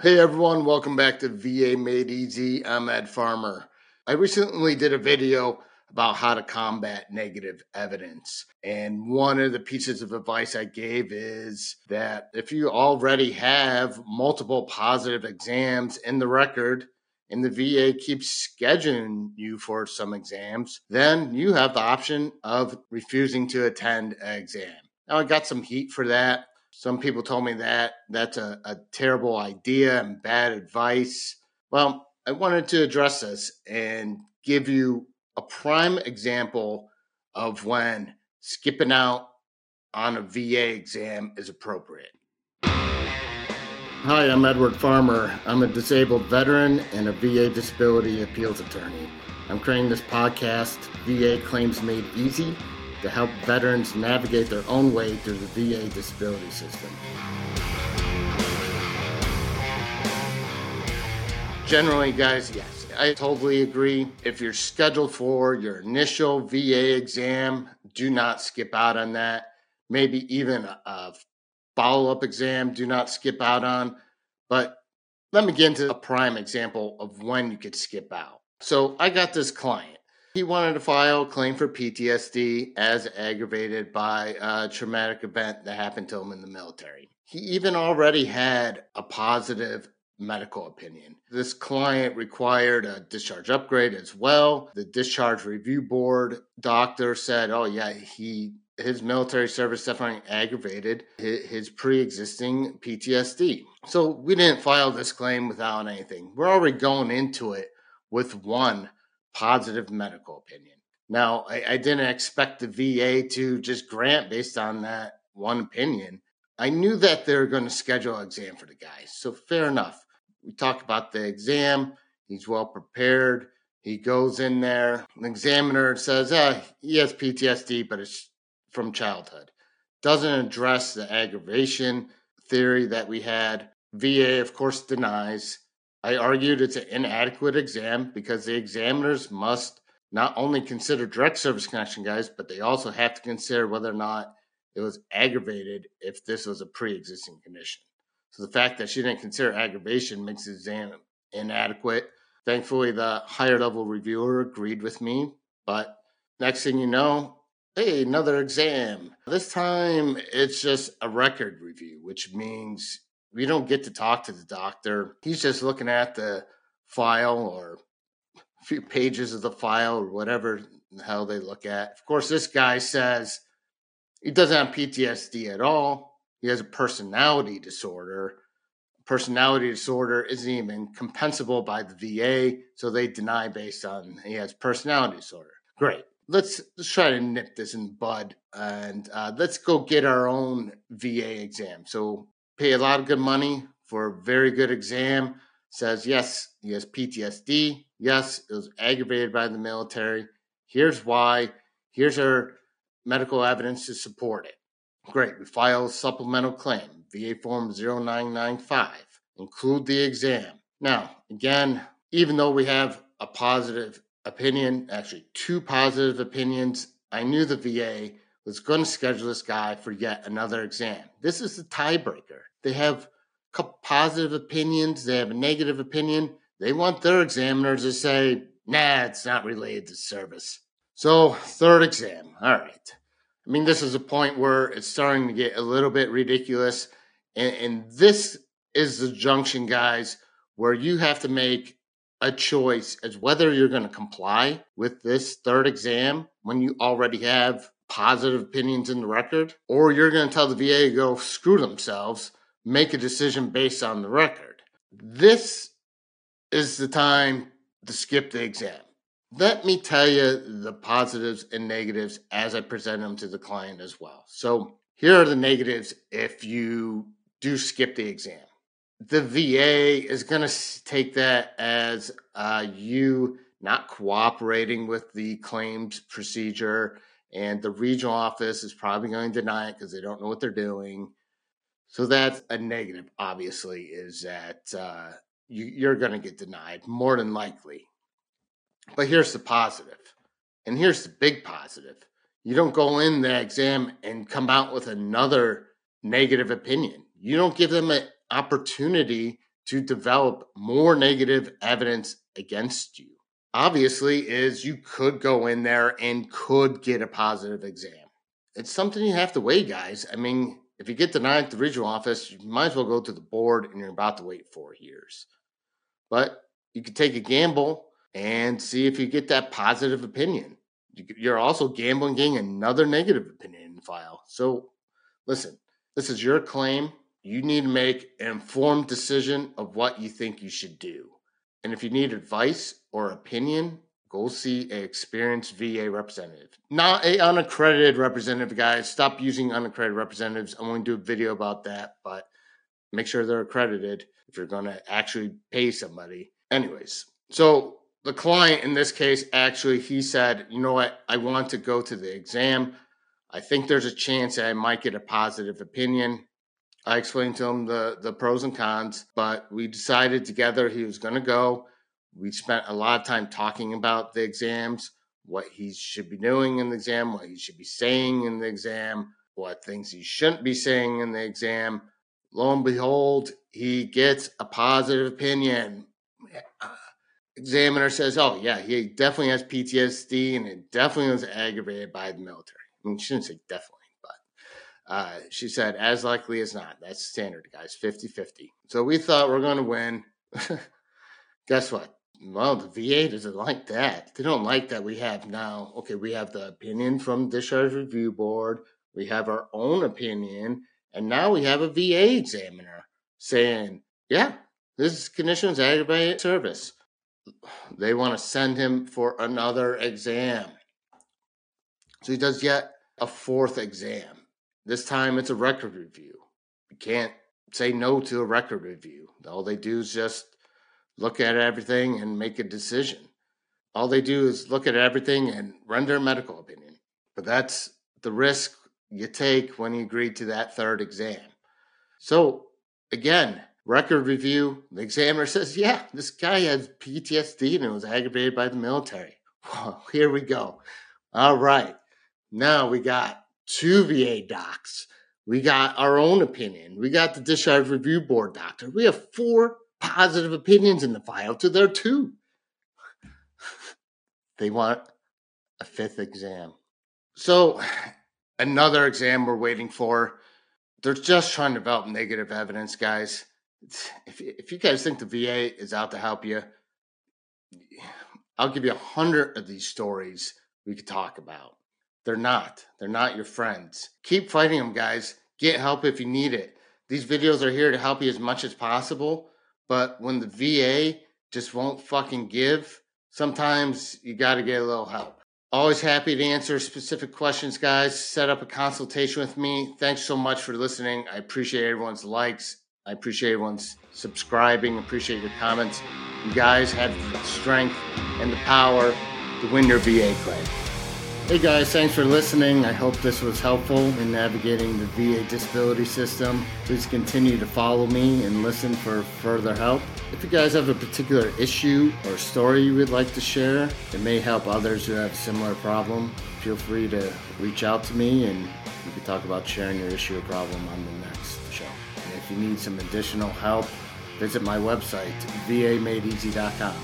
Hey everyone, welcome back to VA Made Easy. I'm Ed Farmer. I recently did a video about how to combat negative evidence. And one of the pieces of advice I gave is that if you already have multiple positive exams in the record, and the VA keeps scheduling you for some exams, then you have the option of refusing to attend an exam. Now, I got some heat for that some people told me that that's a, a terrible idea and bad advice. Well, I wanted to address this and give you a prime example of when skipping out on a VA exam is appropriate. Hi, I'm Edward Farmer. I'm a disabled veteran and a VA disability appeals attorney. I'm creating this podcast, VA Claims Made Easy to help veterans navigate their own way through the VA disability system. Generally, guys, yes, I totally agree. If you're scheduled for your initial VA exam, do not skip out on that. Maybe even a follow up exam, do not skip out on. But let me get into a prime example of when you could skip out. So I got this client he wanted to file a claim for PTSD as aggravated by a traumatic event that happened to him in the military. He even already had a positive medical opinion. This client required a discharge upgrade as well. The discharge review board doctor said, "Oh yeah, he his military service definitely aggravated his, his pre-existing PTSD." So we didn't file this claim without anything. We're already going into it with one positive medical opinion. Now, I, I didn't expect the VA to just grant based on that one opinion. I knew that they were going to schedule an exam for the guy. So fair enough. We talk about the exam. He's well prepared. He goes in there. The examiner says, ah, he has PTSD, but it's from childhood. Doesn't address the aggravation theory that we had. VA, of course, denies. I argued it's an inadequate exam because the examiners must not only consider direct service connection guys, but they also have to consider whether or not it was aggravated if this was a pre existing condition. So the fact that she didn't consider aggravation makes the exam inadequate. Thankfully, the higher level reviewer agreed with me. But next thing you know, hey, another exam. This time it's just a record review, which means we don't get to talk to the doctor. He's just looking at the file or a few pages of the file or whatever the hell they look at. Of course, this guy says he doesn't have PTSD at all. He has a personality disorder. Personality disorder isn't even compensable by the VA, so they deny based on he has personality disorder. Great. Let's let's try to nip this in bud and uh, let's go get our own VA exam. So pay a lot of good money for a very good exam. Says, yes, he has PTSD. Yes, it was aggravated by the military. Here's why. Here's our medical evidence to support it. Great. We file a supplemental claim, VA Form 0995. Include the exam. Now, again, even though we have a positive opinion, actually two positive opinions, I knew the VA was going to schedule this guy for yet another exam. This is the tiebreaker. They have a couple positive opinions, they have a negative opinion. They want their examiners to say, nah, it's not related to service. So, third exam. All right. I mean, this is a point where it's starting to get a little bit ridiculous. And, and this is the junction, guys, where you have to make a choice as whether you're going to comply with this third exam when you already have positive opinions in the record, or you're going to tell the VA to go screw themselves, make a decision based on the record. This is the time to skip the exam. Let me tell you the positives and negatives as I present them to the client as well. So, here are the negatives if you do skip the exam. The VA is going to take that as uh, you not cooperating with the claims procedure and the regional office is probably going to deny it because they don't know what they're doing. So that's a negative, obviously, is that uh, you, you're going to get denied more than likely. But here's the positive, and here's the big positive. You don't go in the exam and come out with another negative opinion. You don't give them an opportunity to develop more negative evidence against you. Obviously, is you could go in there and could get a positive exam. It's something you have to weigh, guys. I mean, if you get denied at the regional office, you might as well go to the board and you're about to wait four years. But you could take a gamble and see if you get that positive opinion. You're also gambling getting another negative opinion in the file. So listen, this is your claim. You need to make an informed decision of what you think you should do. And if you need advice or opinion, go see an experienced VA representative. Not a unaccredited representative, guys. Stop using unaccredited representatives. I'm going to do a video about that, but make sure they're accredited if you're going to actually pay somebody. Anyways, so the client in this case actually he said, "You know what? I want to go to the exam. I think there's a chance that I might get a positive opinion. I explained to him the, the pros and cons, but we decided together he was going to go. We spent a lot of time talking about the exams, what he should be doing in the exam, what he should be saying in the exam, what things he shouldn't be saying in the exam. Lo and behold, he gets a positive opinion. Uh, examiner says, Oh, yeah, he definitely has PTSD and it definitely was aggravated by the military. I mean, she didn't say definitely, uh, she said, as likely as not. That's standard, guys, 50 50. So we thought we're going to win. Guess what? Well, the VA doesn't like that. They don't like that we have now, okay, we have the opinion from Discharge Review Board, we have our own opinion, and now we have a VA examiner saying, yeah, this condition is aggravated service. They want to send him for another exam. So he does yet a fourth exam. This time it's a record review. You can't say no to a record review. All they do is just look at everything and make a decision. All they do is look at everything and render a medical opinion. But that's the risk you take when you agree to that third exam. So, again, record review, the examiner says, yeah, this guy has PTSD and it was aggravated by the military. Well, here we go. All right. Now we got two VA docs. We got our own opinion. We got the discharge review board doctor. We have four positive opinions in the file to their two. they want a fifth exam. So, another exam we're waiting for. They're just trying to develop negative evidence, guys. If, if you guys think the VA is out to help you, I'll give you a hundred of these stories we could talk about. They're not. They're not your friends. Keep fighting them, guys. Get help if you need it. These videos are here to help you as much as possible. But when the VA just won't fucking give, sometimes you got to get a little help. Always happy to answer specific questions, guys. Set up a consultation with me. Thanks so much for listening. I appreciate everyone's likes. I appreciate everyone's subscribing. Appreciate your comments. You guys have the strength and the power to win your VA claim. Hey guys, thanks for listening. I hope this was helpful in navigating the VA disability system. Please continue to follow me and listen for further help. If you guys have a particular issue or story you would like to share that may help others who have a similar problem, feel free to reach out to me and we can talk about sharing your issue or problem on the next show. And if you need some additional help, visit my website, vamadeeasy.com.